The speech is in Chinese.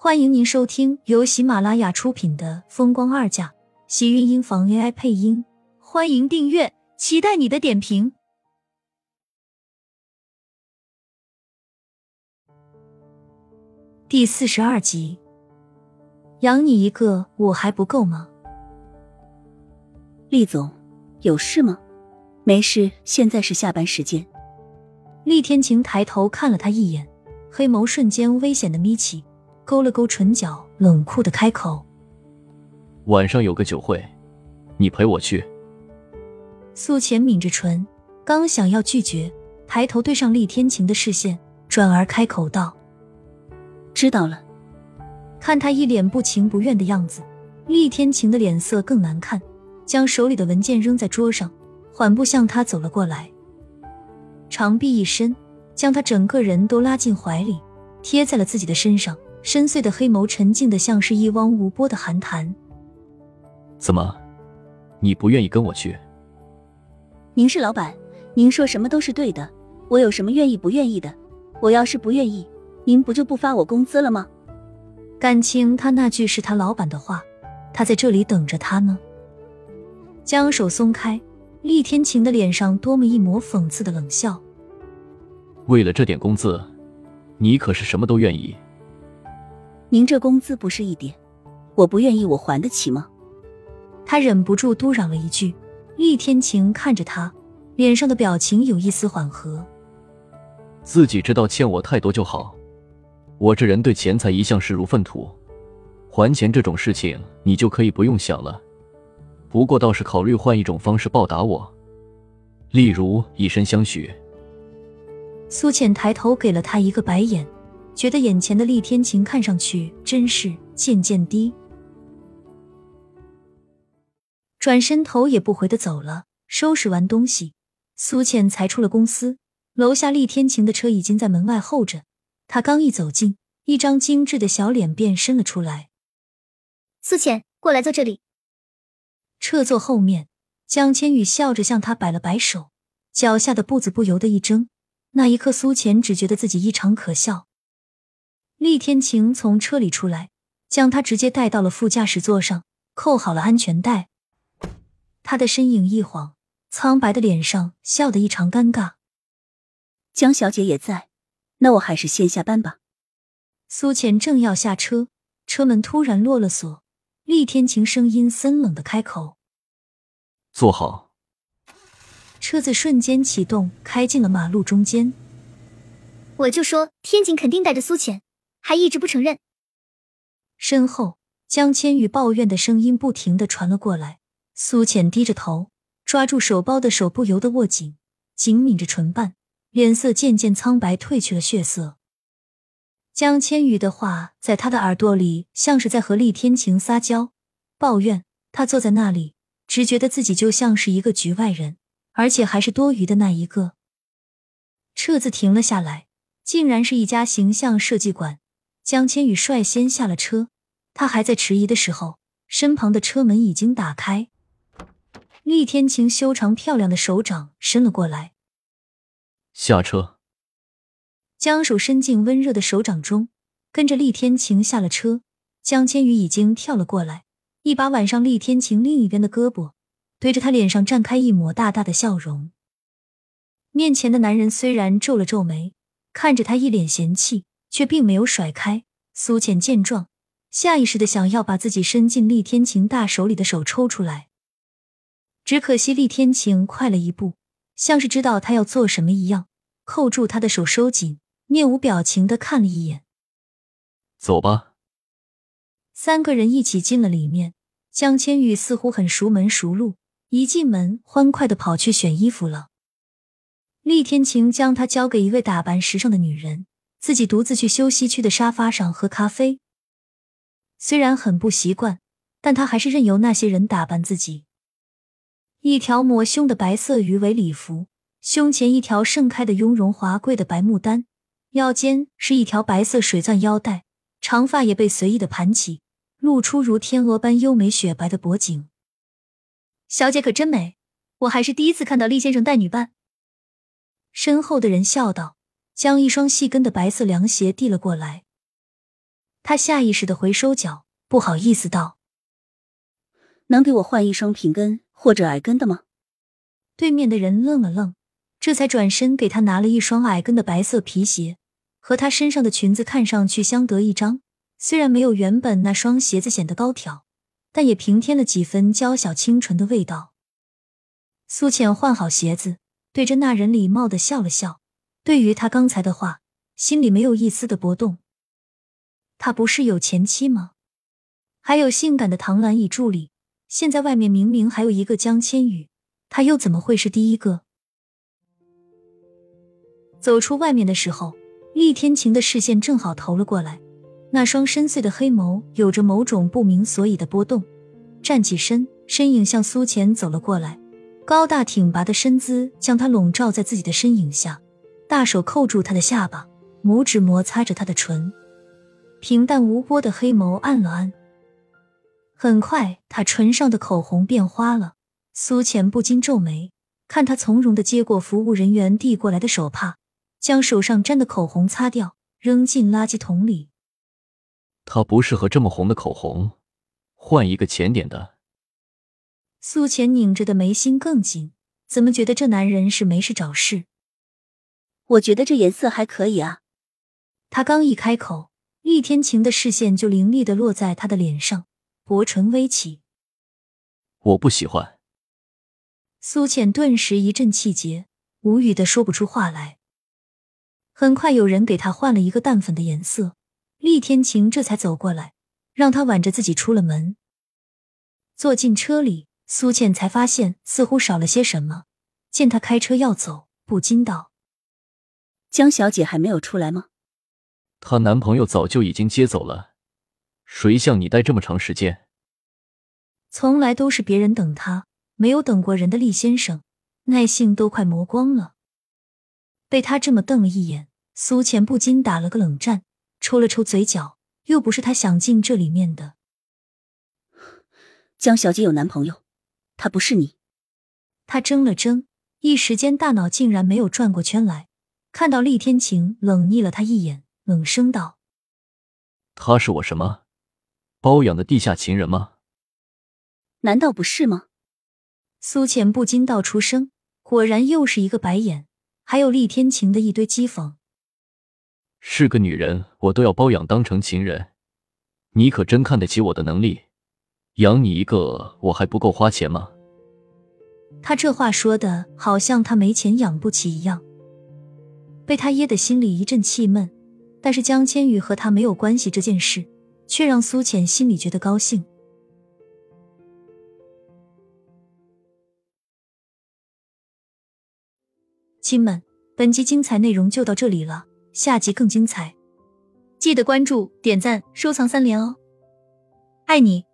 欢迎您收听由喜马拉雅出品的《风光二嫁》，喜运音房 AI 配音。欢迎订阅，期待你的点评。第四十二集，养你一个我还不够吗？厉总，有事吗？没事，现在是下班时间。厉天晴抬头看了他一眼，黑眸瞬间危险的眯起。勾了勾唇角，冷酷的开口：“晚上有个酒会，你陪我去。”素浅抿着唇，刚想要拒绝，抬头对上厉天晴的视线，转而开口道：“知道了。”看他一脸不情不愿的样子，厉天晴的脸色更难看，将手里的文件扔在桌上，缓步向他走了过来，长臂一伸，将他整个人都拉进怀里，贴在了自己的身上。深邃的黑眸沉静的像是一汪无波的寒潭。怎么，你不愿意跟我去？您是老板，您说什么都是对的。我有什么愿意不愿意的？我要是不愿意，您不就不发我工资了吗？感情他那句是他老板的话，他在这里等着他呢。将手松开，厉天晴的脸上多么一抹讽刺的冷笑。为了这点工资，你可是什么都愿意。您这工资不是一点，我不愿意，我还得起吗？他忍不住嘟嚷了一句。厉天晴看着他，脸上的表情有一丝缓和。自己知道欠我太多就好，我这人对钱财一向视如粪土，还钱这种事情你就可以不用想了。不过倒是考虑换一种方式报答我，例如以身相许。苏浅抬头给了他一个白眼。觉得眼前的厉天晴看上去真是渐渐低，转身头也不回的走了。收拾完东西，苏倩才出了公司。楼下厉天晴的车已经在门外候着。他刚一走近，一张精致的小脸便伸了出来。苏倩，过来坐这里。车座后面，江千羽笑着向他摆了摆手，脚下的步子不由得一怔。那一刻，苏浅只觉得自己异常可笑。厉天晴从车里出来，将他直接带到了副驾驶座上，扣好了安全带。他的身影一晃，苍白的脸上笑得异常尴尬。江小姐也在，那我还是先下班吧。苏浅正要下车，车门突然落了锁，厉天晴声音森冷的开口：“坐好。”车子瞬间启动，开进了马路中间。我就说天晴肯定带着苏浅。还一直不承认。身后，江千羽抱怨的声音不停的传了过来。苏浅低着头，抓住手包的手不由得握紧，紧抿着唇瓣，脸色渐渐苍白，褪去了血色。江千羽的话在他的耳朵里像是在和厉天晴撒娇抱怨。他坐在那里，只觉得自己就像是一个局外人，而且还是多余的那一个。车子停了下来，竟然是一家形象设计馆。江千羽率先下了车，他还在迟疑的时候，身旁的车门已经打开。厉天晴修长漂亮的手掌伸了过来，下车。将手伸进温热的手掌中，跟着厉天晴下了车。江千羽已经跳了过来，一把挽上厉天晴另一边的胳膊，对着他脸上绽开一抹大大的笑容。面前的男人虽然皱了皱眉，看着他一脸嫌弃。却并没有甩开苏浅，见状，下意识的想要把自己伸进厉天晴大手里的手抽出来，只可惜厉天晴快了一步，像是知道他要做什么一样，扣住他的手收紧，面无表情的看了一眼，走吧。三个人一起进了里面，江千羽似乎很熟门熟路，一进门欢快的跑去选衣服了。厉天晴将他交给一位打扮时尚的女人。自己独自去休息区的沙发上喝咖啡，虽然很不习惯，但他还是任由那些人打扮自己。一条抹胸的白色鱼尾礼服，胸前一条盛开的雍容华贵的白牡丹，腰间是一条白色水钻腰带，长发也被随意的盘起，露出如天鹅般优美雪白的脖颈。小姐可真美，我还是第一次看到厉先生带女伴。身后的人笑道。将一双细跟的白色凉鞋递了过来，他下意识的回收脚，不好意思道：“能给我换一双平跟或者矮跟的吗？”对面的人愣了愣，这才转身给他拿了一双矮跟的白色皮鞋，和他身上的裙子看上去相得益彰。虽然没有原本那双鞋子显得高挑，但也平添了几分娇小清纯的味道。苏浅换好鞋子，对着那人礼貌的笑了笑。对于他刚才的话，心里没有一丝的波动。他不是有前妻吗？还有性感的唐兰乙助理，现在外面明明还有一个江千羽，他又怎么会是第一个？走出外面的时候，厉天晴的视线正好投了过来，那双深邃的黑眸有着某种不明所以的波动。站起身，身影向苏浅走了过来，高大挺拔的身姿将他笼罩在自己的身影下，大手扣住他的下巴，拇指摩擦着他的唇。平淡无波的黑眸暗了暗，很快，他唇上的口红变花了。苏浅不禁皱眉，看他从容的接过服务人员递过来的手帕，将手上沾的口红擦掉，扔进垃圾桶里。他不适合这么红的口红，换一个浅点的。苏浅拧着的眉心更紧，怎么觉得这男人是没事找事？我觉得这颜色还可以啊。他刚一开口。厉天晴的视线就凌厉的落在他的脸上，薄唇微起。我不喜欢。苏浅顿时一阵气结，无语的说不出话来。很快有人给他换了一个淡粉的颜色，厉天晴这才走过来，让他挽着自己出了门。坐进车里，苏倩才发现似乎少了些什么。见他开车要走，不禁道：“江小姐还没有出来吗？”她男朋友早就已经接走了，谁像你待这么长时间？从来都是别人等他，没有等过人的厉先生，耐性都快磨光了。被他这么瞪了一眼，苏浅不禁打了个冷战，抽了抽嘴角，又不是他想进这里面的。江小姐有男朋友，他不是你。他怔了怔，一时间大脑竟然没有转过圈来，看到厉天晴冷睨了他一眼。冷声道：“他是我什么包养的地下情人吗？难道不是吗？”苏浅不禁道出声，果然又是一个白眼，还有厉天晴的一堆讥讽。是个女人，我都要包养当成情人，你可真看得起我的能力？养你一个，我还不够花钱吗？他这话说的好像他没钱养不起一样，被他噎得心里一阵气闷。但是江千羽和他没有关系这件事，却让苏浅心里觉得高兴。亲们，本集精彩内容就到这里了，下集更精彩，记得关注、点赞、收藏三连哦！爱你。